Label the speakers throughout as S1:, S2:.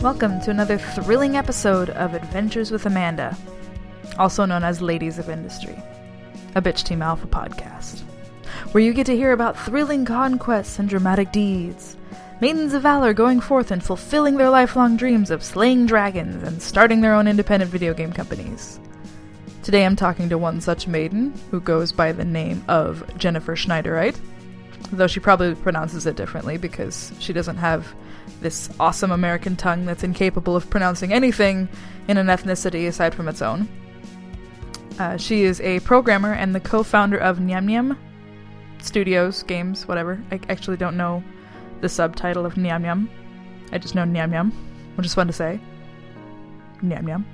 S1: Welcome to another thrilling episode of Adventures with Amanda, also known as Ladies of Industry, a Bitch Team Alpha podcast, where you get to hear about thrilling conquests and dramatic deeds, maidens of valor going forth and fulfilling their lifelong dreams of slaying dragons and starting their own independent video game companies. Today I'm talking to one such maiden who goes by the name of Jennifer Schneidereit, though she probably pronounces it differently because she doesn't have this awesome American tongue that's incapable of pronouncing anything in an ethnicity aside from its own. Uh, she is a programmer and the co founder of Nyam Nyam Studios, games, whatever. I actually don't know the subtitle of Nyam Nyam. I just know Nyam Nyam, which is fun to say. Nyam Nyam.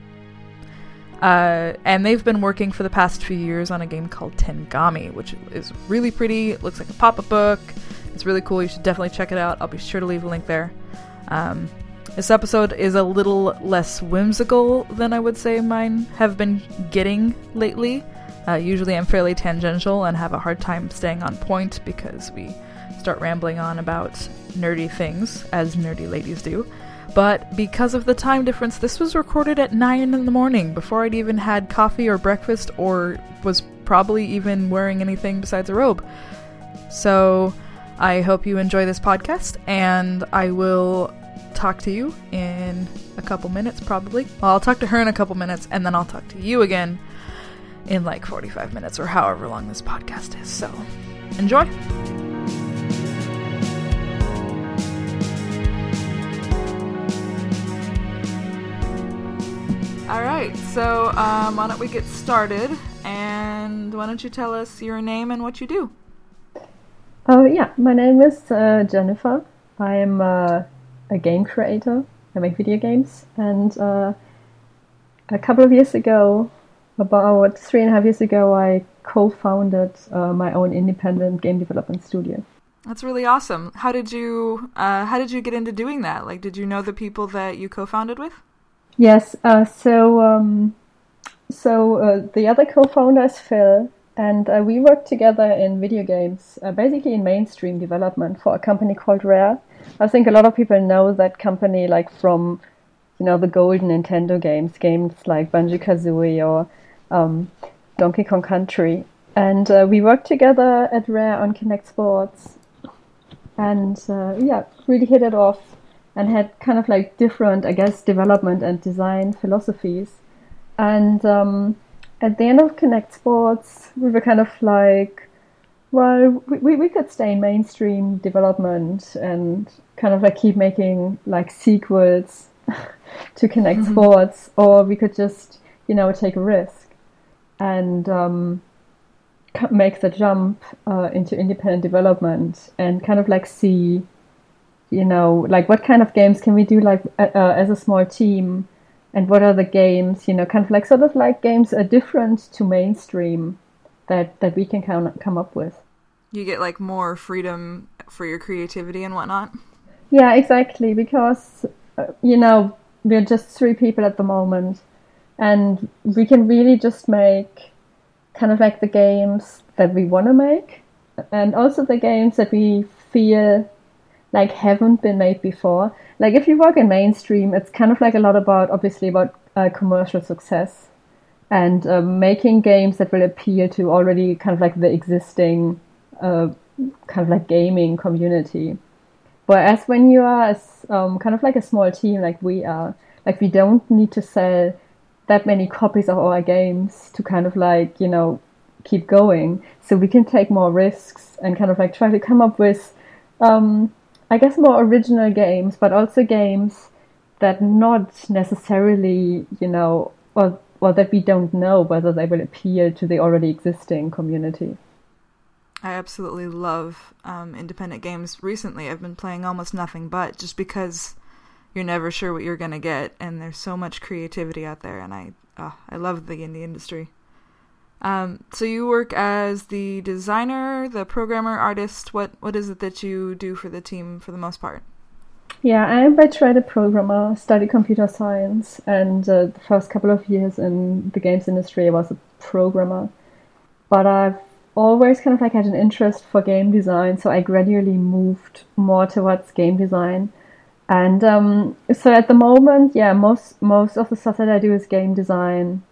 S1: Uh, and they've been working for the past few years on a game called Tengami, which is really pretty. It looks like a pop up book. It's really cool. You should definitely check it out. I'll be sure to leave a link there. Um, this episode is a little less whimsical than I would say mine have been getting lately. Uh, usually I'm fairly tangential and have a hard time staying on point because we start rambling on about nerdy things, as nerdy ladies do. But because of the time difference, this was recorded at 9 in the morning before I'd even had coffee or breakfast or was probably even wearing anything besides a robe. So I hope you enjoy this podcast, and I will talk to you in a couple minutes, probably. Well, I'll talk to her in a couple minutes, and then I'll talk to you again in like 45 minutes or however long this podcast is. So, enjoy! All right, so um, why don't we get started? And why don't you tell us your name and what you do?
S2: Oh, yeah, my name is uh, Jennifer. I am uh, a game creator. I make video games. And uh, a couple of years ago, about three and a half years ago, I co founded uh, my own independent game development studio.
S1: That's really awesome. How did you uh, how did you get into doing that? Like, did you know the people that you co-founded with?
S2: Yes. Uh, so um, so the other co-founder is Phil, and uh, we worked together in video games, uh, basically in mainstream development for a company called Rare. I think a lot of people know that company like from, you know, the golden Nintendo games, games like Banjo Kazooie or um, Donkey Kong Country. And uh, we worked together at Rare on Kinect Sports, and uh, yeah, really hit it off, and had kind of like different, I guess, development and design philosophies. And um, at the end of Kinect Sports, we were kind of like, well, we, we could stay in mainstream development and kind of like keep making like sequels to Kinect mm-hmm. Sports, or we could just, you know, take a risk and um, make the jump uh, into independent development and kind of like see, you know, like what kind of games can we do like uh, as a small team and what are the games, you know, kind of like sort of like games are different to mainstream that that we can come come up with.
S1: You get like more freedom for your creativity and whatnot.
S2: Yeah, exactly. Because uh, you know we're just three people at the moment, and we can really just make kind of like the games that we want to make, and also the games that we feel like haven't been made before. Like if you work in mainstream, it's kind of like a lot about obviously about uh, commercial success and uh, making games that will appeal to already kind of like the existing uh, kind of like gaming community. Whereas when you are um, kind of like a small team like we are, like we don't need to sell that many copies of our games to kind of like you know keep going. So we can take more risks and kind of like try to come up with um, I guess more original games, but also games that not necessarily, you know, or or that we don't know whether they will appeal to the already existing community.
S1: I absolutely love um, independent games. Recently, I've been playing almost nothing but just because you're never sure what you're gonna get, and there's so much creativity out there, and I uh, I love the indie industry. Um, so you work as the designer, the programmer, artist. What what is it that you do for the team for the most part?
S2: Yeah, I'm by trade a programmer, study computer science, and uh, the first couple of years in the games industry I was a programmer. But I've always kind of like had an interest for game design, so I gradually moved more towards game design. And um, so at the moment, yeah, most most of the stuff that I do is game design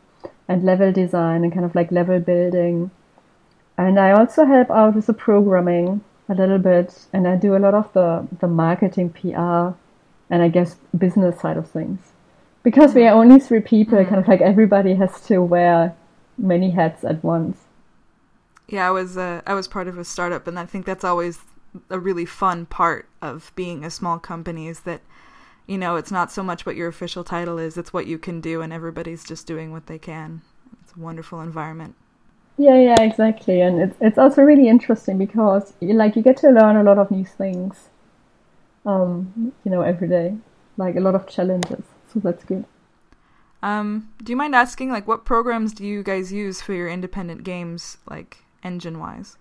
S2: and level design and kind of like level building. And I also help out with the programming a little bit, and I do a lot of the the marketing, PR, and I guess business side of things. Because we are only three people, mm-hmm. kind of like everybody has to wear many hats at once.
S1: Yeah, I was uh, I was part of a startup, and I think that's always a really fun part of being a small company is that you know it's not so much what your official title is; it's what you can do, and everybody's just doing what they can. It's a wonderful environment.
S2: Yeah, yeah, exactly, and it's it's also really interesting because like you get to learn a lot of new things, um, you know, every day, like a lot of challenges. So that's good.
S1: Um, do you mind asking, like, what programs do you guys use for your independent games, like engine wise?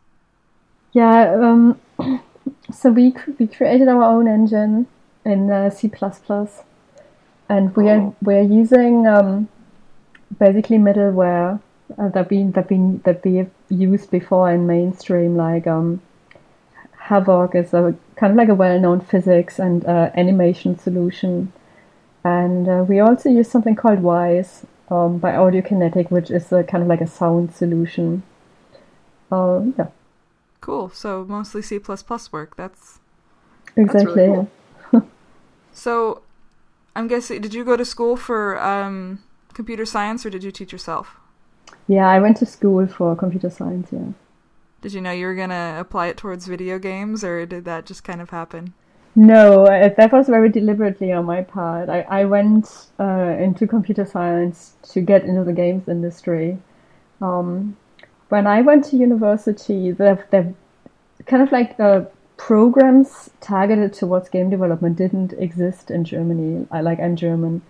S2: Yeah, um, so we we created our own engine in uh, C++, and we are oh. we're using um, basically middleware uh, that we that we that we have used before in mainstream, like um, Havok is a kind of like a well-known physics and uh, animation solution, and uh, we also use something called Wwise um, by Audiokinetic, which is a kind of like a sound solution. Uh, yeah.
S1: Cool. So mostly C work. That's
S2: exactly. That's really
S1: cool. So, I'm guessing. Did you go to school for um, computer science, or did you teach yourself?
S2: Yeah, I went to school for computer science. Yeah.
S1: Did you know you were gonna apply it towards video games, or did that just kind of happen?
S2: No, that was very deliberately on my part. I, I went uh, into computer science to get into the games industry. Um, when I went to university, the, the kind of like the programs targeted towards game development didn't exist in Germany. I like I'm German,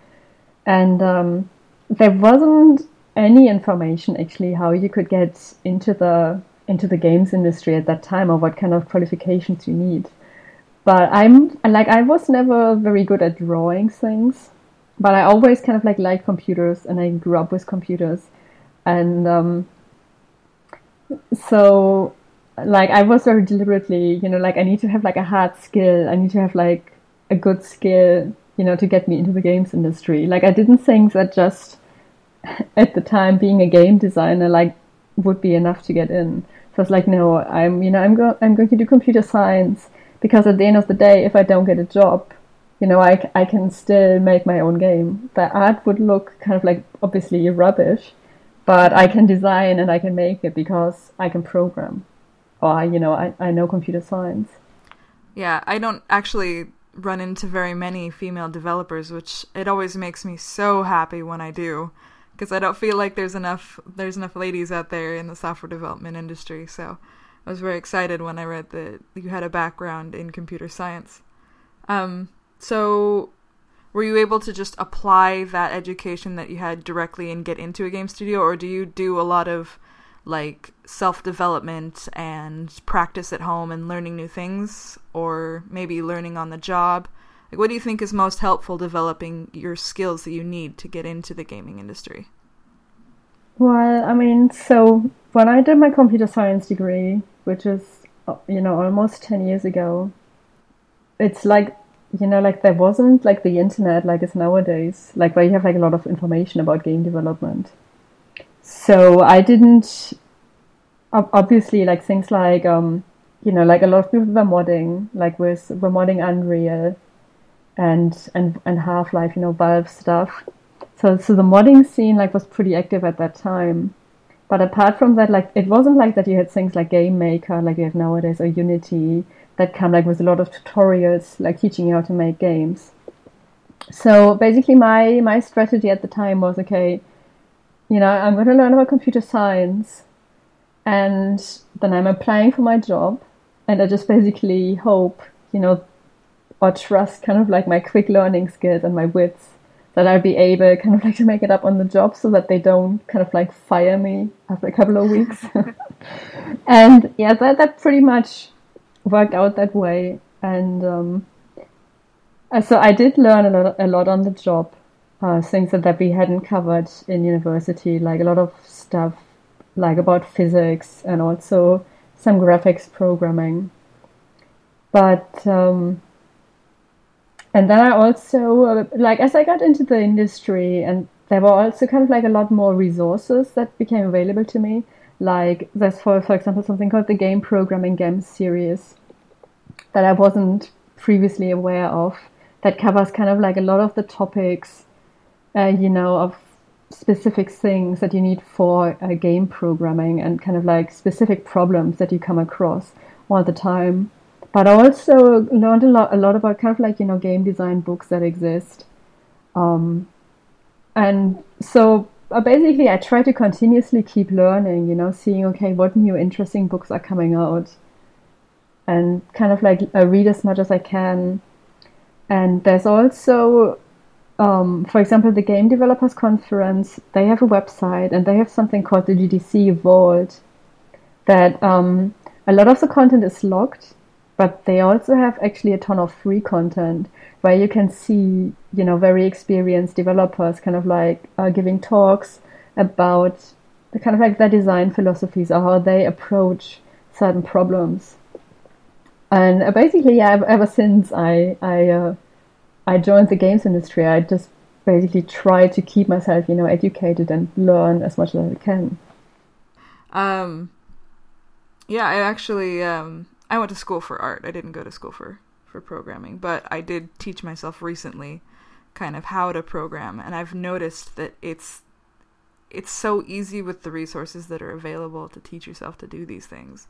S2: and um, there wasn't any information actually how you could get into the into the games industry at that time or what kind of qualifications you need. But I'm like I was never very good at drawing things, but I always kind of like liked computers and I grew up with computers, and um, so like I was very deliberately, you know, like I need to have like a hard skill. I need to have like a good skill, you know, to get me into the games industry. Like I didn't think that just at the time being a game designer like would be enough to get in. So I was like, no, I'm, you know, I'm going, I'm going to do computer science because at the end of the day, if I don't get a job, you know, I, I can still make my own game. The art would look kind of like obviously rubbish, but I can design and I can make it because I can program, or you know, I, I know computer science.
S1: Yeah, I don't actually run into very many female developers, which it always makes me so happy when I do, because I don't feel like there's enough there's enough ladies out there in the software development industry. So I was very excited when I read that you had a background in computer science. Um, so were you able to just apply that education that you had directly and get into a game studio or do you do a lot of like self-development and practice at home and learning new things or maybe learning on the job like what do you think is most helpful developing your skills that you need to get into the gaming industry
S2: well i mean so when i did my computer science degree which is you know almost 10 years ago it's like you know, like there wasn't like the internet like it's nowadays, like where you have like a lot of information about game development. So I didn't obviously like things like um, you know, like a lot of people were modding, like with were modding Unreal and and and Half Life, you know, Valve stuff. So so the modding scene like was pretty active at that time. But apart from that, like it wasn't like that you had things like Game Maker like you have nowadays or Unity that come like with a lot of tutorials, like teaching you how to make games. So basically, my my strategy at the time was okay. You know, I'm going to learn about computer science, and then I'm applying for my job, and I just basically hope, you know, or trust kind of like my quick learning skills and my wits that I'll be able kind of like to make it up on the job so that they don't kind of like fire me after a couple of weeks. and yeah, that that pretty much worked out that way. And um, uh, so I did learn a lot, a lot on the job, uh, things that, that we hadn't covered in university, like a lot of stuff like about physics and also some graphics programming. But um, and then I also uh, like as I got into the industry, and there were also kind of like a lot more resources that became available to me. Like there's for for example something called the Game Programming Gems series that I wasn't previously aware of. That covers kind of like a lot of the topics, uh, you know, of specific things that you need for uh, game programming and kind of like specific problems that you come across all the time but I also learned a lot, a lot about kind of like you know game design books that exist, um, and so uh, basically I try to continuously keep learning. You know, seeing okay what new interesting books are coming out, and kind of like uh, read as much as I can. And there's also, um, for example, the Game Developers Conference. They have a website and they have something called the GDC Vault. That um, a lot of the content is locked but they also have actually a ton of free content where you can see, you know, very experienced developers kind of like uh, giving talks about the kind of like their design philosophies or how they approach certain problems. And uh, basically, yeah, ever since I I uh, I joined the games industry, I just basically try to keep myself, you know, educated and learn as much as I can.
S1: Um, yeah, I actually um, I went to school for art. I didn't go to school for for programming, but I did teach myself recently kind of how to program and I've noticed that it's it's so easy with the resources that are available to teach yourself to do these things.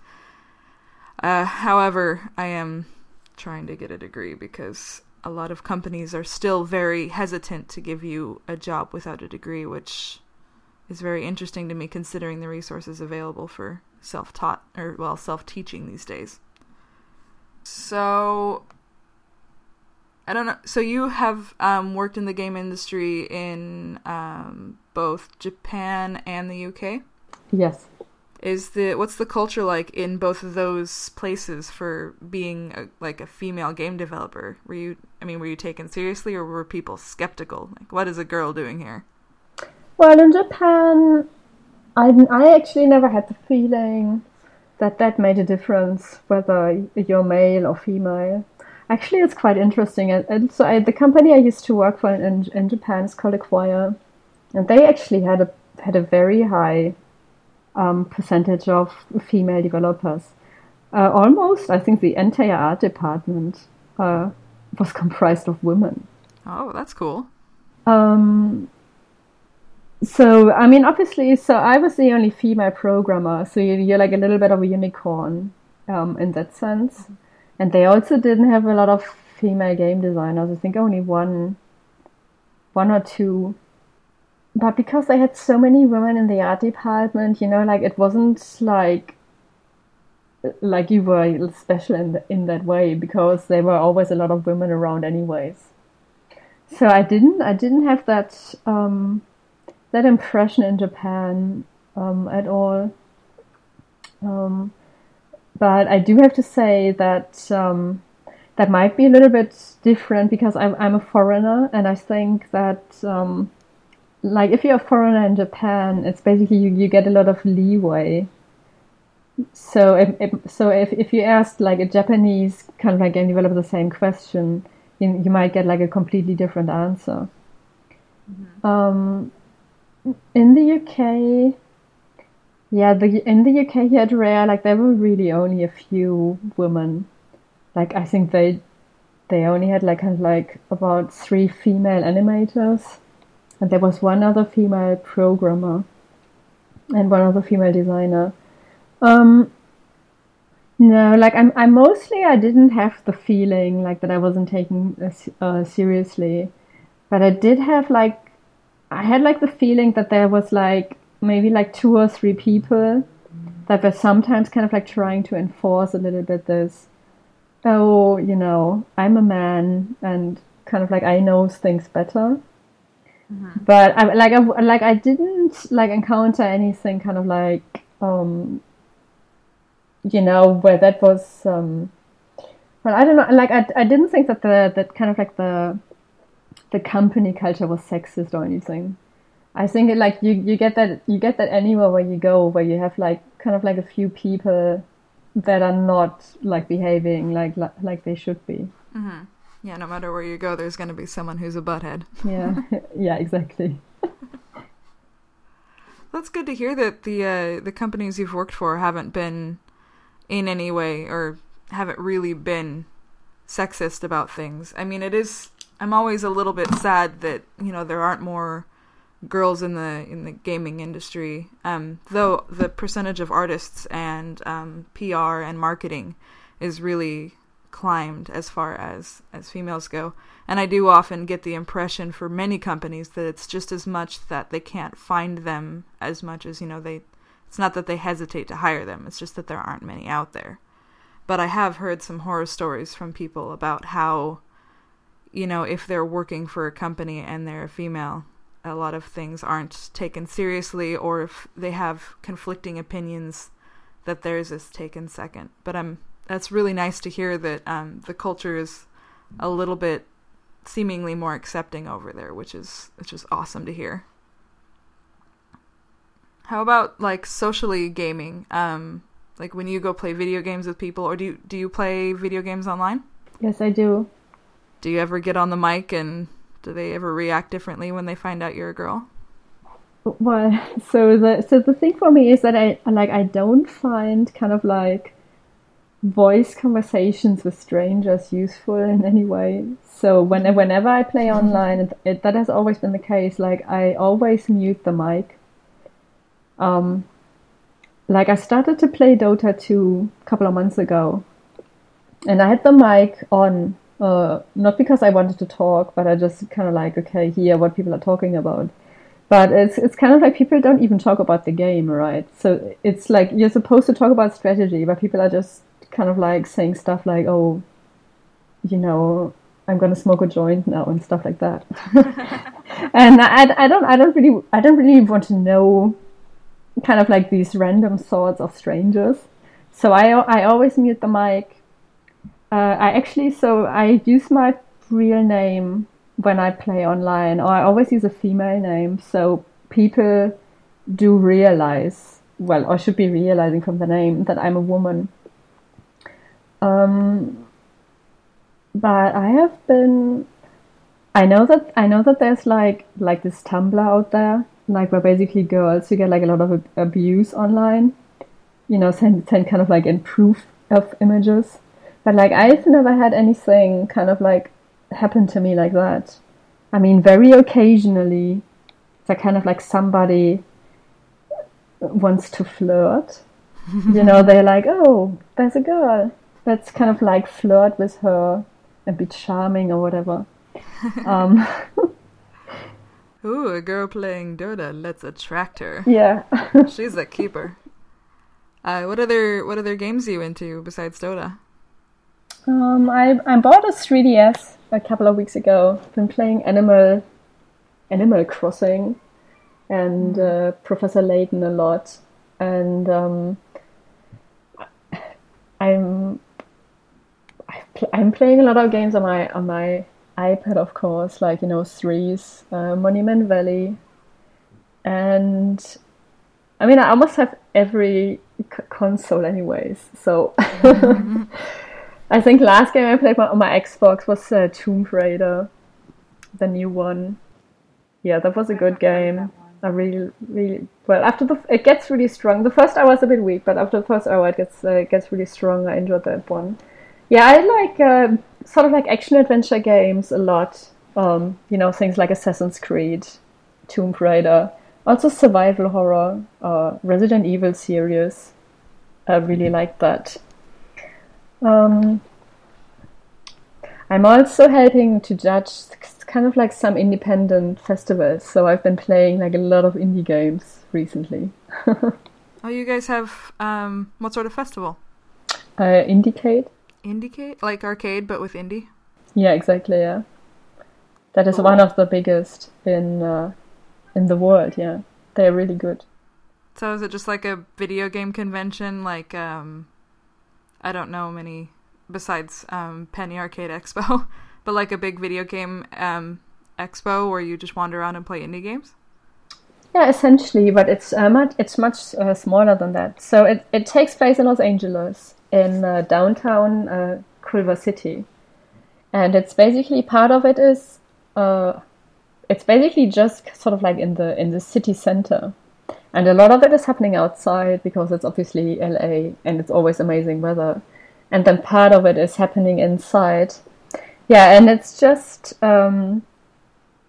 S1: Uh, however, I am trying to get a degree because a lot of companies are still very hesitant to give you a job without a degree, which is very interesting to me considering the resources available for self-taught or well self-teaching these days. So I don't know. So you have um, worked in the game industry in um, both Japan and the UK.
S2: Yes.
S1: Is the what's the culture like in both of those places for being a, like a female game developer? Were you, I mean, were you taken seriously, or were people skeptical? Like, what is a girl doing here?
S2: Well, in Japan, I I actually never had the feeling that that made a difference whether you're male or female. Actually, it's quite interesting. And, so I, the company I used to work for in, in Japan is called Acquire, and they actually had a had a very high um, percentage of female developers. Uh, almost, I think the entire art department uh, was comprised of women.
S1: Oh, that's cool.
S2: Um, so I mean, obviously, so I was the only female programmer, so you're like a little bit of a unicorn um, in that sense. And they also didn't have a lot of female game designers. I think only one, one or two. But because they had so many women in the art department, you know, like it wasn't like like you were special in the, in that way because there were always a lot of women around anyways. So I didn't I didn't have that um, that impression in Japan um, at all. Um, but I do have to say that um, that might be a little bit different because I'm I'm a foreigner, and I think that um, like if you're a foreigner in Japan, it's basically you, you get a lot of leeway. So if, if so if if you asked like a Japanese kind of like game developer the same question, you, you might get like a completely different answer. Mm-hmm. Um, in the UK, yeah, the in the UK you had Rare, like there were really only a few women. Like I think they they only had like kind of like about three female animators, and there was one other female programmer, and one other female designer. Um, no, like I'm, I mostly I didn't have the feeling like that I wasn't taken uh, seriously, but I did have like I had like the feeling that there was like maybe like two or three people that were sometimes kind of like trying to enforce a little bit this, oh, you know, I'm a man and kind of like I know things better. Mm-hmm. But I like I like I didn't like encounter anything kind of like um you know where that was um well I don't know like I I didn't think that the that kind of like the the company culture was sexist or anything. I think it, like you you get that you get that anywhere where you go where you have like kind of like a few people that are not like behaving like like, like they should be.
S1: Mm-hmm. Yeah, no matter where you go, there's going to be someone who's a butthead.
S2: Yeah, yeah, exactly.
S1: That's good to hear that the uh, the companies you've worked for haven't been in any way or haven't really been sexist about things. I mean, it is. I'm always a little bit sad that you know there aren't more girls in the in the gaming industry. Um, though the percentage of artists and um, PR and marketing is really climbed as far as as females go. And I do often get the impression for many companies that it's just as much that they can't find them as much as, you know, they it's not that they hesitate to hire them, it's just that there aren't many out there. But I have heard some horror stories from people about how you know, if they're working for a company and they're a female, a lot of things aren't taken seriously or if they have conflicting opinions that theirs is taken second. But I'm that's really nice to hear that um, the culture is a little bit seemingly more accepting over there, which is which is awesome to hear. How about like socially gaming? Um, like when you go play video games with people, or do you do you play video games online?
S2: Yes, I do.
S1: Do you ever get on the mic and do they ever react differently when they find out you're a girl?
S2: Well, so the so the thing for me is that I like I don't find kind of like voice conversations with strangers useful in any way. So when, whenever I play online, it, it, that has always been the case. Like I always mute the mic. Um, like I started to play Dota 2 a couple of months ago, and I had the mic on. Uh, not because I wanted to talk, but I just kind of like okay, hear what people are talking about. But it's it's kind of like people don't even talk about the game, right? So it's like you're supposed to talk about strategy, but people are just kind of like saying stuff like, "Oh, you know, I'm gonna smoke a joint now" and stuff like that. and I, I don't, I don't really, I don't really want to know, kind of like these random thoughts of strangers. So I, I always mute the mic. Uh, I actually, so I use my real name when I play online, or I always use a female name, so people do realize, well, or should be realizing from the name that I'm a woman. Um, but I have been. I know that I know that there's like like this Tumblr out there, like where basically girls who get like a lot of abuse online, you know, send send kind of like in proof of images. But like I've never had anything kind of like happen to me like that. I mean, very occasionally, that kind of like somebody wants to flirt. you know, they're like, oh, there's a girl let's kind of like flirt with her and be charming or whatever. um,
S1: Ooh, a girl playing Dota. Let's attract her.
S2: Yeah,
S1: she's a keeper. Uh, what other what other games are you into besides Dota?
S2: Um, I I bought a 3DS a couple of weeks ago. Been playing Animal Animal Crossing and uh, Professor Layton a lot, and um, I'm I'm playing a lot of games on my on my iPad, of course, like you know, Threes, uh, Monument Valley, and I mean, I almost have every c- console, anyways. So mm-hmm. I think last game I played on my Xbox was uh, Tomb Raider, the new one. Yeah, that was a good game. I really, really well. After the, it gets really strong. The first hour was a bit weak, but after the first hour, it gets uh, it gets really strong. I enjoyed that one. Yeah, I like uh, sort of like action adventure games a lot. Um, you know, things like Assassin's Creed, Tomb Raider, also survival horror, uh, Resident Evil series. I really like that. Um, I'm also helping to judge kind of like some independent festivals, so I've been playing like a lot of indie games recently.
S1: oh, you guys have um, what sort of festival?
S2: Uh, Indiecade.
S1: Indiecade, like arcade, but with indie.
S2: Yeah, exactly. Yeah, that is one of the biggest in uh, in the world. Yeah, they're really good.
S1: So is it just like a video game convention? Like, um, I don't know many besides um, Penny Arcade Expo, but like a big video game um, expo where you just wander around and play indie games.
S2: Yeah, essentially, but it's uh, much it's much uh, smaller than that. So it, it takes place in Los Angeles, in uh, downtown uh, Culver City. and it's basically part of it is uh, it's basically just sort of like in the in the city center, and a lot of it is happening outside because it's obviously LA and it's always amazing weather, and then part of it is happening inside. Yeah, and it's just um,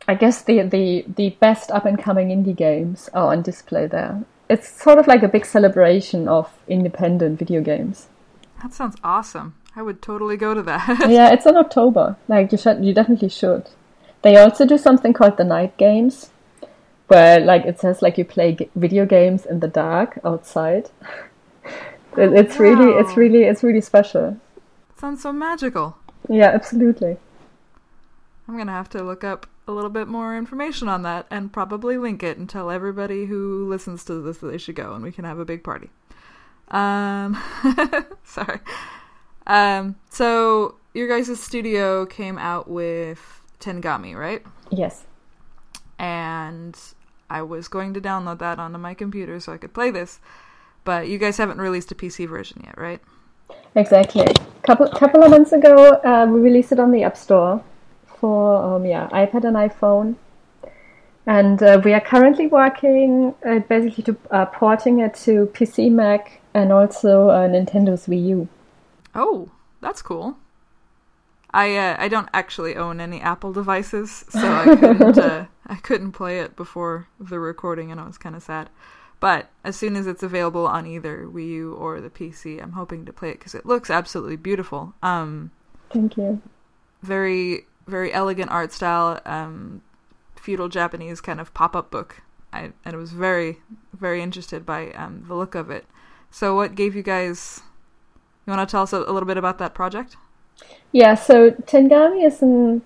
S2: I guess the the the best up and coming indie games are on display there. It's sort of like a big celebration of independent video games.
S1: That sounds awesome. I would totally go to that.
S2: yeah, it's in October. Like you should, you definitely should. They also do something called the night games, where like it says like you play g- video games in the dark outside. it, it's wow. really, it's really, it's really special.
S1: sounds so magical.
S2: Yeah, absolutely.
S1: I'm gonna have to look up a little bit more information on that and probably link it and tell everybody who listens to this that they should go and we can have a big party. Um, sorry. Um, so your guys' studio came out with Tengami, right?
S2: Yes.
S1: And I was going to download that onto my computer so I could play this, but you guys haven't released a PC version yet, right?
S2: Exactly. Couple couple of months ago, uh, we released it on the App Store for um, yeah iPad and iPhone, and uh, we are currently working uh, basically to uh, porting it to PC, Mac, and also uh, Nintendo's Wii U.
S1: Oh, that's cool. I uh, I don't actually own any Apple devices, so I couldn't uh, I couldn't play it before the recording, and I was kind of sad. But as soon as it's available on either Wii U or the PC, I'm hoping to play it because it looks absolutely beautiful. Um,
S2: Thank you.
S1: Very very elegant art style, um, feudal Japanese kind of pop up book. I and I was very very interested by um, the look of it. So, what gave you guys you want to tell us a, a little bit about that project?
S2: Yeah, so Tengami is an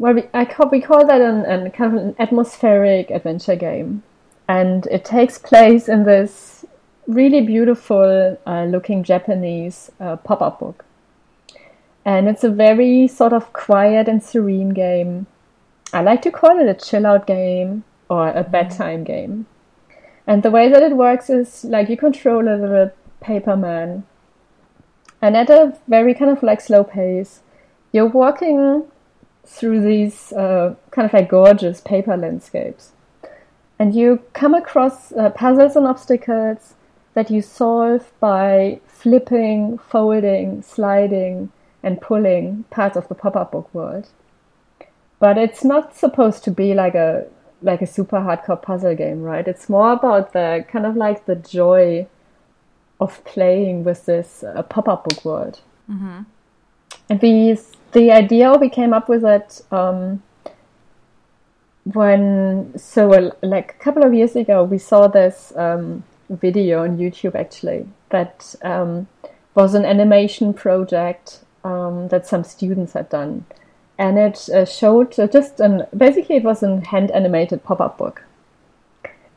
S2: well, we, I call, we call that an, an kind of an atmospheric adventure game, and it takes place in this really beautiful uh, looking Japanese uh, pop up book, and it's a very sort of quiet and serene game. I like to call it a chill out game or a mm-hmm. bedtime game. And the way that it works is like you control a little paper man and at a very kind of like slow pace, you're walking through these uh, kind of like gorgeous paper landscapes. And you come across uh, puzzles and obstacles that you solve by flipping, folding, sliding, and pulling parts of the pop-up book world. But it's not supposed to be like a like a super hardcore puzzle game, right? It's more about the kind of like the joy of playing with this uh, pop-up book world. Mm-hmm. And the the idea we came up with it um, when so uh, like a couple of years ago we saw this um, video on YouTube actually that um, was an animation project um, that some students had done, and it uh, showed uh, just an basically it was a hand animated pop-up book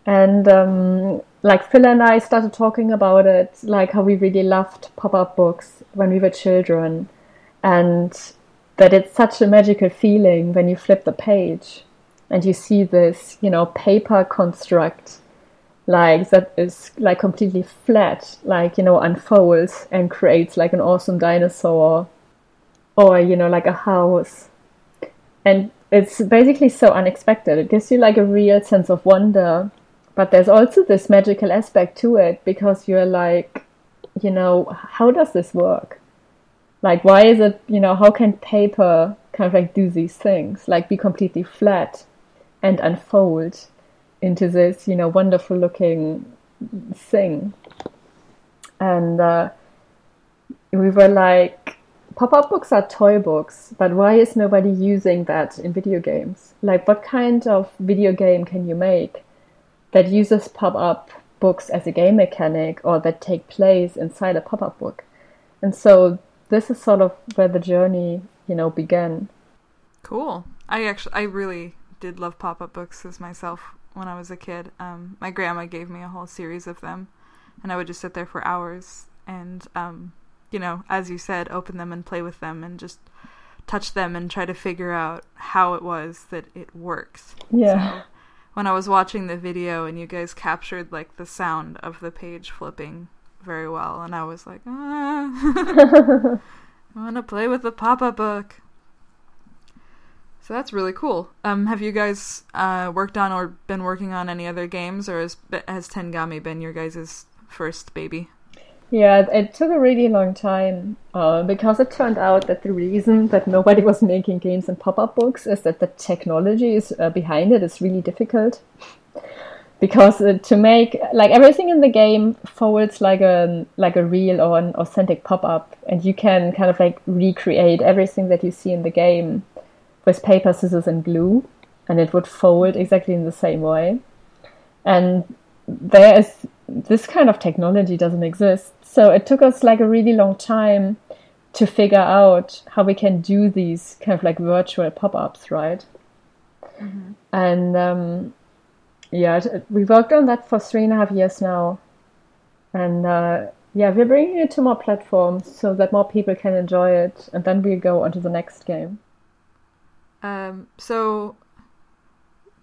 S2: and um, like Phil and I started talking about it, like how we really loved pop up books when we were children, and that it's such a magical feeling when you flip the page and you see this, you know, paper construct like that is like completely flat, like, you know, unfolds and creates like an awesome dinosaur or, you know, like a house. And it's basically so unexpected. It gives you like a real sense of wonder but there's also this magical aspect to it because you're like, you know, how does this work? Like, why is it, you know, how can paper kind of like do these things, like be completely flat and unfold into this, you know, wonderful looking thing? And uh, we were like, pop up books are toy books, but why is nobody using that in video games? Like, what kind of video game can you make that uses pop-up books as a game mechanic or that take place inside a pop-up book. And so this is sort of where the journey, you know, began.
S1: Cool. I actually I really did love pop-up books as myself when I was a kid. Um, my grandma gave me a whole series of them and I would just sit there for hours and um, you know, as you said, open them and play with them and just touch them and try to figure out how it was that it works.
S2: Yeah. So,
S1: when I was watching the video and you guys captured like the sound of the page flipping very well, and I was like, ah, I want to play with the pop-up book. So that's really cool. Um, have you guys uh, worked on or been working on any other games, or has, has Tengami been your guys' first baby?
S2: Yeah, it took a really long time uh, because it turned out that the reason that nobody was making games and pop-up books is that the technology is uh, behind it is really difficult. because uh, to make like everything in the game folds like a like a real or an authentic pop-up, and you can kind of like recreate everything that you see in the game with paper, scissors, and glue, and it would fold exactly in the same way. And there is this kind of technology doesn't exist so it took us like a really long time to figure out how we can do these kind of like virtual pop-ups, right? Mm-hmm. And um, yeah, we worked on that for three and a half years now, and uh, yeah, we're bringing it to more platforms so that more people can enjoy it, and then we go on to the next game.
S1: Um, so,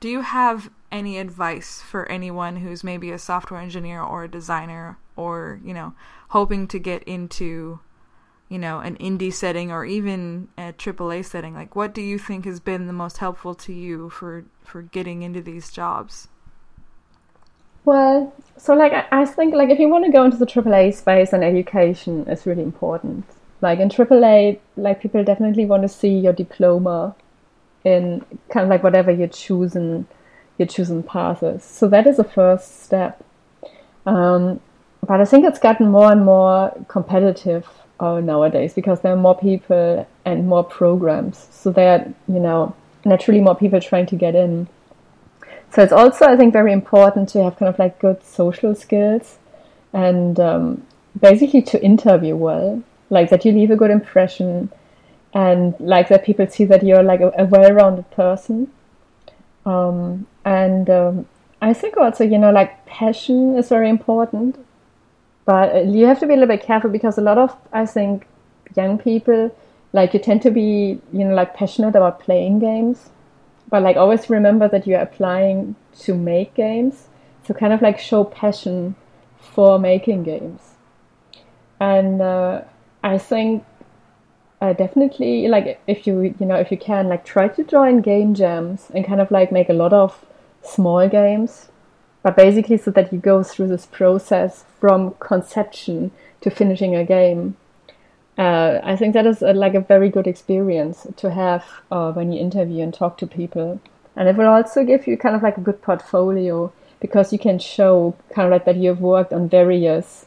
S1: do you have any advice for anyone who's maybe a software engineer or a designer or you know hoping to get into you know an indie setting or even a AAA setting. Like what do you think has been the most helpful to you for for getting into these jobs?
S2: Well so like I, think like if you want to go into the AAA space and education is really important. Like in AAA like people definitely want to see your diploma in kind of like whatever you're choosing your chosen paths so that is the first step. Um, but I think it's gotten more and more competitive uh, nowadays because there are more people and more programs. So there are, you know, naturally more people trying to get in. So it's also, I think, very important to have kind of like good social skills and um, basically to interview well, like that you leave a good impression and like that people see that you're like a, a well-rounded person. Um, and um, I think also, you know, like passion is very important. But uh, you have to be a little bit careful because a lot of, I think, young people, like you tend to be, you know, like passionate about playing games. But like always remember that you're applying to make games. So kind of like show passion for making games. And uh, I think uh, definitely like if you you know if you can like try to join game jams and kind of like make a lot of small games but basically so that you go through this process from conception to finishing a game. Uh, I think that is a, like a very good experience to have uh, when you interview and talk to people, and it will also give you kind of like a good portfolio because you can show kind of like that you've worked on various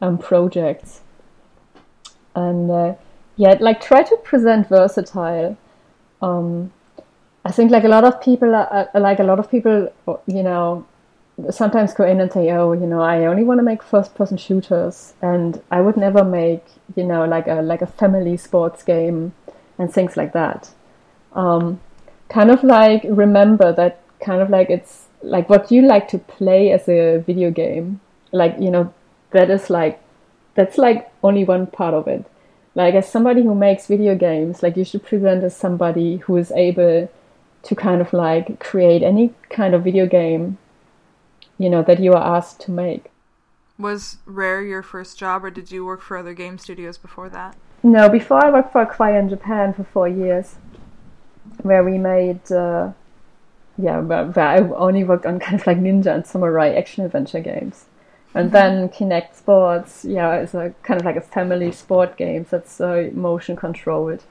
S2: um, projects, and uh, yeah, like try to present versatile. Um, I think like a lot of people, are, like a lot of people, you know, sometimes go in and say, "Oh, you know, I only want to make first-person shooters, and I would never make, you know, like a like a family sports game and things like that." Um, kind of like remember that kind of like it's like what you like to play as a video game. Like you know, that is like that's like only one part of it. Like as somebody who makes video games, like you should present as somebody who is able to kind of like create any kind of video game you know that you are asked to make.
S1: Was Rare your first job, or did you work for other game studios before that?
S2: No, before I worked for Acquire in Japan for four years, where we made, uh, yeah, where I only worked on kind of like ninja and samurai action adventure games. And mm-hmm. then Kinect Sports, yeah, is a kind of like a family sport game that's uh, motion controlled.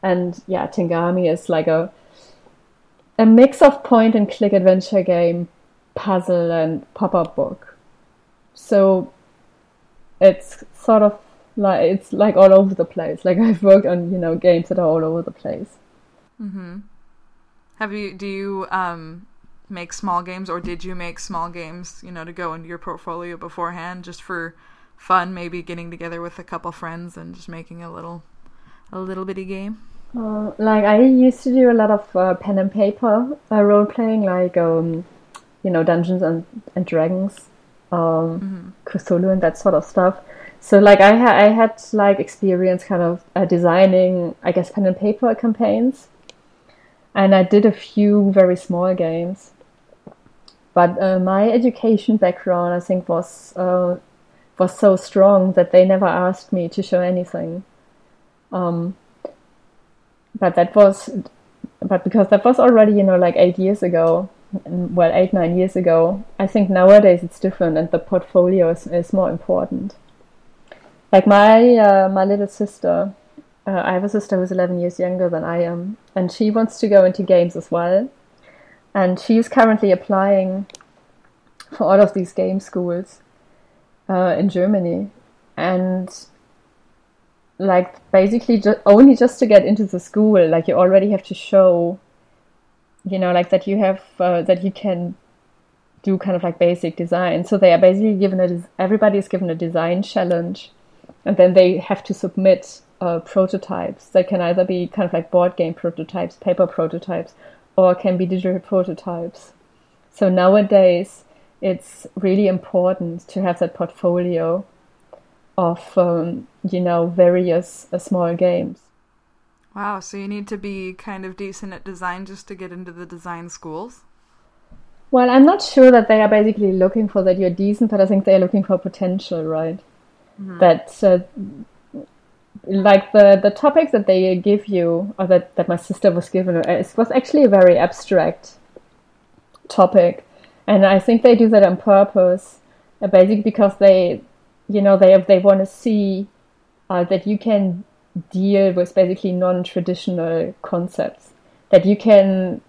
S2: And yeah, Tengami is like a a mix of point and click adventure game, puzzle and pop-up book. So it's sort of like it's like all over the place. Like I've worked on you know games that are all over the place.
S1: Mm-hmm. Have you? Do you um make small games, or did you make small games? You know, to go into your portfolio beforehand, just for fun, maybe getting together with a couple friends and just making a little a little bitty game.
S2: Uh, like I used to do a lot of uh, pen and paper uh, role playing, like um, you know Dungeons and, and Dragons, um, mm-hmm. Cthulhu, and that sort of stuff. So like I ha- I had like experience kind of uh, designing I guess pen and paper campaigns, and I did a few very small games. But uh, my education background I think was uh, was so strong that they never asked me to show anything. Um, but that was but because that was already, you know, like eight years ago, well, eight, nine years ago, I think nowadays it's different and the portfolio is, is more important. Like my, uh, my little sister, uh, I have a sister who's 11 years younger than I am, and she wants to go into games as well. And she's currently applying for all of these game schools uh, in Germany. And like basically ju- only just to get into the school like you already have to show you know like that you have uh, that you can do kind of like basic design so they are basically given a everybody is given a design challenge and then they have to submit uh, prototypes that can either be kind of like board game prototypes paper prototypes or can be digital prototypes so nowadays it's really important to have that portfolio of um, you know various uh, small games.
S1: Wow, so you need to be kind of decent at design just to get into the design schools?
S2: Well, I'm not sure that they are basically looking for that you're decent, but I think they're looking for potential, right? Mm-hmm. That uh, like the the topic that they give you, or that that my sister was given, uh, it was actually a very abstract topic, and I think they do that on purpose, uh, basically because they you know they they want to see uh, that you can deal with basically non-traditional concepts that you can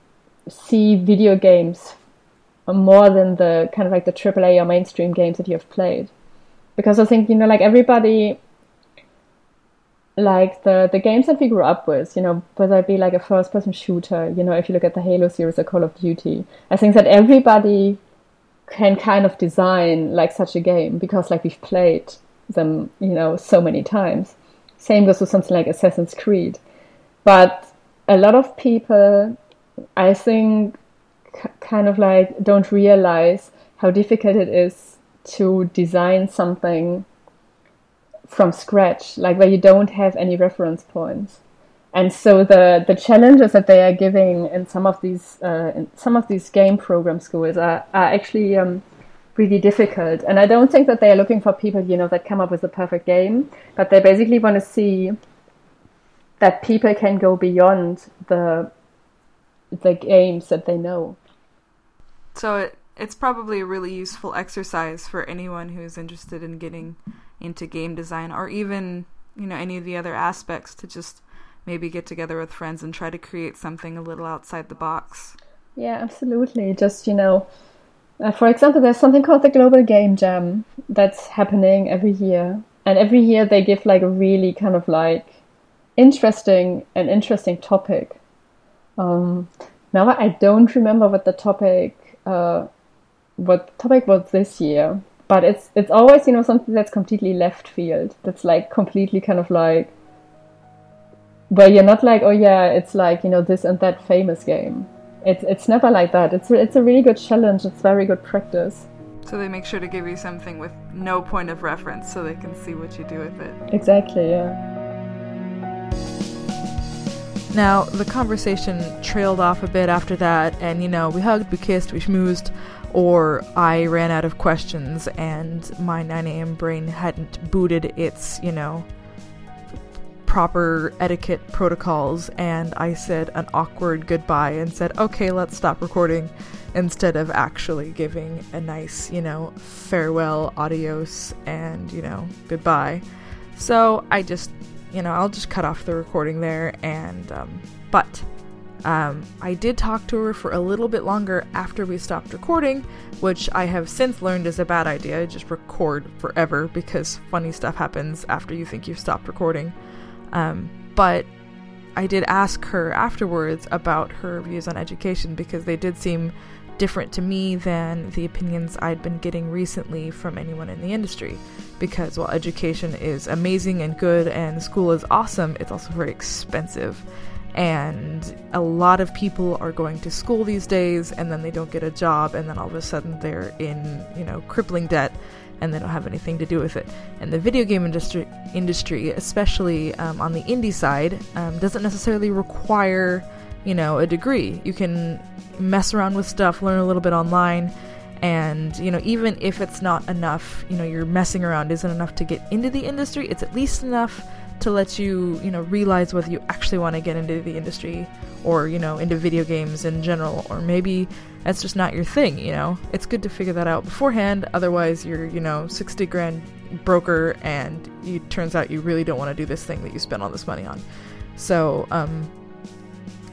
S2: see video games more than the kind of like the AAA or mainstream games that you have played because I think you know like everybody like the the games that we grew up with you know whether it be like a first person shooter you know if you look at the Halo series or Call of Duty I think that everybody can kind of design like such a game because like we've played them, you know, so many times. Same goes with something like Assassin's Creed. But a lot of people, I think, c- kind of like don't realize how difficult it is to design something from scratch, like where you don't have any reference points and so the the challenges that they are giving in some of these uh, in some of these game program schools are, are actually um, really difficult. And I don't think that they are looking for people you know that come up with a perfect game, but they basically want to see that people can go beyond the the games that they know.
S1: So it it's probably a really useful exercise for anyone who's interested in getting into game design or even you know any of the other aspects to just maybe get together with friends and try to create something a little outside the box.
S2: Yeah, absolutely. Just, you know, uh, for example, there's something called the Global Game Jam that's happening every year. And every year they give like a really kind of like interesting and interesting topic. Um, now I don't remember what the topic uh, what the topic was this year, but it's it's always you know something that's completely left field. That's like completely kind of like where you're not like, oh yeah, it's like you know this and that famous game. It's it's never like that. It's it's a really good challenge. It's very good practice.
S1: So they make sure to give you something with no point of reference, so they can see what you do with it.
S2: Exactly. Yeah.
S1: Now, the conversation trailed off a bit after that, and you know, we hugged, we kissed, we schmoozed, or I ran out of questions and my 9 a.m. brain hadn't booted its, you know, proper etiquette protocols and I said an awkward goodbye and said, okay, let's stop recording instead of actually giving a nice, you know, farewell, adios, and, you know, goodbye. So I just, you know, I'll just cut off the recording there and, um, but. Um, I did talk to her for a little bit longer after we stopped recording, which I have since learned is a bad idea. Just record forever because funny stuff happens after you think you've stopped recording. Um, but I did ask her afterwards about her views on education because they did seem different to me than the opinions I'd been getting recently from anyone in the industry. Because while education is amazing and good and school is awesome, it's also very expensive. And a lot of people are going to school these days and then they don't get a job and then all of a sudden they're in, you know, crippling debt and they don't have anything to do with it. And the video game industry, industry especially um, on the indie side, um, doesn't necessarily require, you know, a degree. You can mess around with stuff, learn a little bit online, and you know, even if it's not enough, you know, your messing around isn't enough to get into the industry. It's at least enough to let you, you know, realize whether you actually want to get into the industry or, you know, into video games in general, or maybe that's just not your thing, you know? It's good to figure that out beforehand, otherwise, you're, you know, 60 grand broker and it turns out you really don't want to do this thing that you spent all this money on. So, um,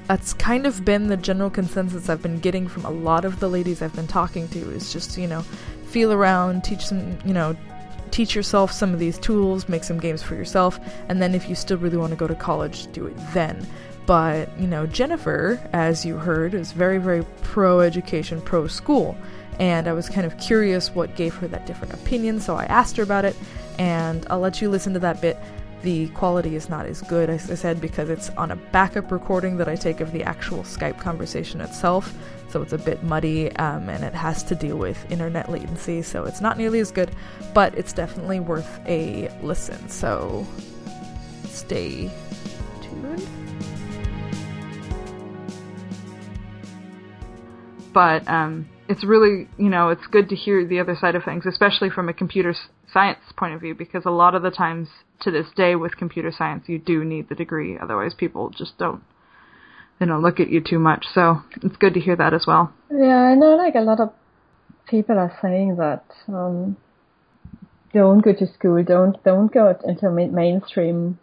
S1: that's kind of been the general consensus I've been getting from a lot of the ladies I've been talking to is just, you know, feel around, teach some, you know, teach yourself some of these tools, make some games for yourself, and then if you still really want to go to college, do it then. But, you know, Jennifer, as you heard, is very, very pro education, pro school. And I was kind of curious what gave her that different opinion, so I asked her about it, and I'll let you listen to that bit. The quality is not as good, as I said, because it's on a backup recording that I take of the actual Skype conversation itself so it's a bit muddy um, and it has to deal with internet latency, so it's not nearly as good, but it's definitely worth a listen. So stay tuned. But um, it's really, you know, it's good to hear the other side of things, especially from a computer science point of view, because a lot of the times to this day with computer science, you do need the degree, otherwise, people just don't they don't look at you too much. So it's good to hear that as well.
S2: Yeah, I know like a lot of people are saying that um, don't go to school, don't don't go into a mainstream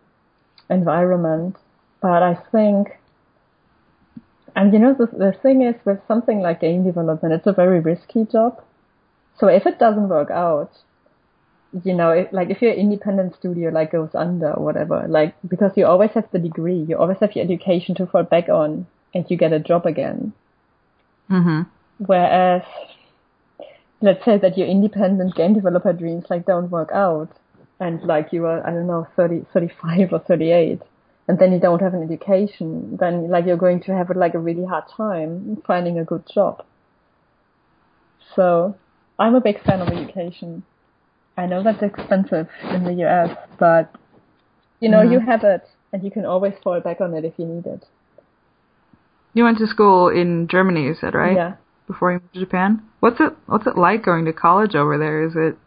S2: environment. But I think, and you know, the, the thing is with something like game development, it's a very risky job. So if it doesn't work out, you know, if, like if your independent studio like goes under or whatever, like because you always have the degree, you always have your education to fall back on, and you get a job again.
S1: Mm-hmm.
S2: Whereas, let's say that your independent game developer dreams like don't work out, and like you are I don't know 30, 35 or 38, and then you don't have an education, then like you're going to have like a really hard time finding a good job. So, I'm a big fan of education. I know that's expensive in the US, but you know, mm-hmm. you have it and you can always fall back on it if you need it.
S1: You went to school in Germany, you said, right?
S2: Yeah.
S1: Before you moved to Japan? What's it what's it like going to college over there? Is it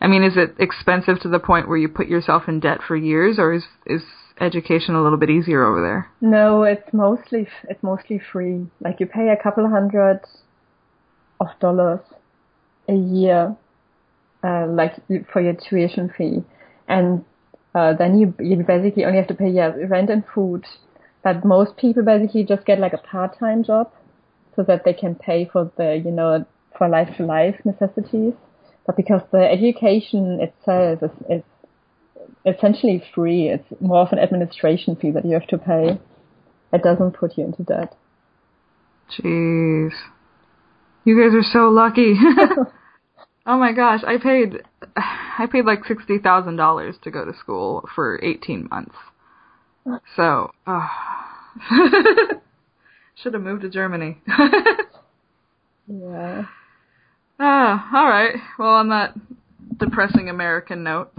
S1: I mean, is it expensive to the point where you put yourself in debt for years or is is education a little bit easier over there?
S2: No, it's mostly it's mostly free. Like you pay a couple hundred of dollars a year uh, like for your tuition fee, and uh, then you you basically only have to pay your rent and food. But most people basically just get like a part time job, so that they can pay for the you know for life to life necessities. But because the education itself is, is essentially free, it's more of an administration fee that you have to pay. It doesn't put you into debt.
S1: Jeez. You guys are so lucky. Oh my gosh, I paid I paid like sixty thousand dollars to go to school for eighteen months. So, oh. should have moved to Germany.
S2: yeah.
S1: Ah, all right. Well, on that depressing American note.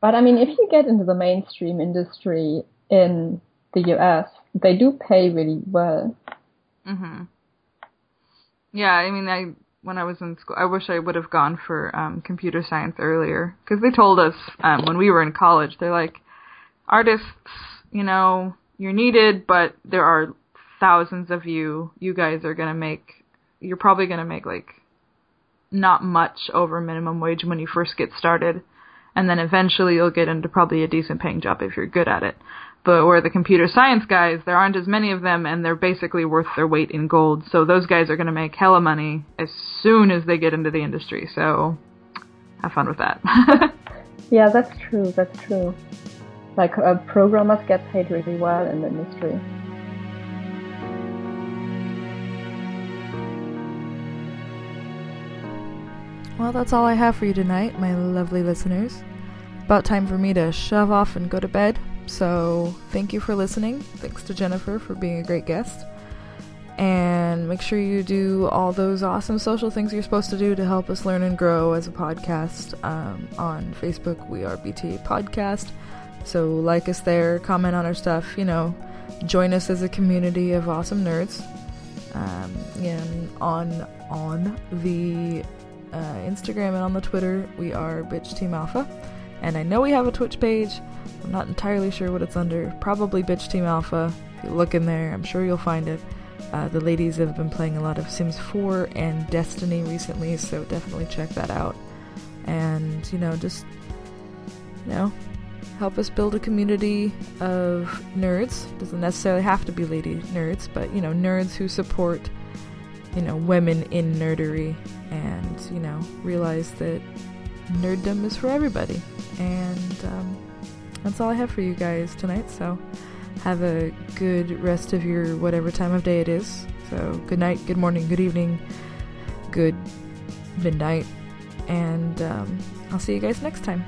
S2: But I mean, if you get into the mainstream industry in the US, they do pay really well.
S1: Mhm. Yeah, I mean, I when I was in school. I wish I would have gone for um, computer science earlier because they told us um, when we were in college. They're like, artists, you know, you're needed, but there are thousands of you. You guys are gonna make. You're probably gonna make like not much over minimum wage when you first get started, and then eventually you'll get into probably a decent paying job if you're good at it. But where the computer science guys, there aren't as many of them, and they're basically worth their weight in gold. So those guys are going to make hella money as soon as they get into the industry. So have fun with that.
S2: yeah, that's true. That's true. Like uh, programmers get paid really well in the industry.
S1: Well, that's all I have for you tonight, my lovely listeners. About time for me to shove off and go to bed. So, thank you for listening. Thanks to Jennifer for being a great guest. And make sure you do all those awesome social things you're supposed to do to help us learn and grow as a podcast. Um, on Facebook, we are BT Podcast. So, like us there, comment on our stuff, you know, join us as a community of awesome nerds. Um, and on on the uh, Instagram and on the Twitter, we are Bitch Team Alpha. And I know we have a Twitch page. I'm not entirely sure what it's under. Probably Bitch Team Alpha. If you look in there, I'm sure you'll find it. Uh, the ladies have been playing a lot of Sims 4 and Destiny recently, so definitely check that out. And, you know, just, you know, help us build a community of nerds. Doesn't necessarily have to be lady nerds, but, you know, nerds who support, you know, women in nerdery and, you know, realize that nerddom is for everybody. And um, that's all I have for you guys tonight, so have a good rest of your whatever time of day it is. So, good night, good morning, good evening, good midnight, and um, I'll see you guys next time.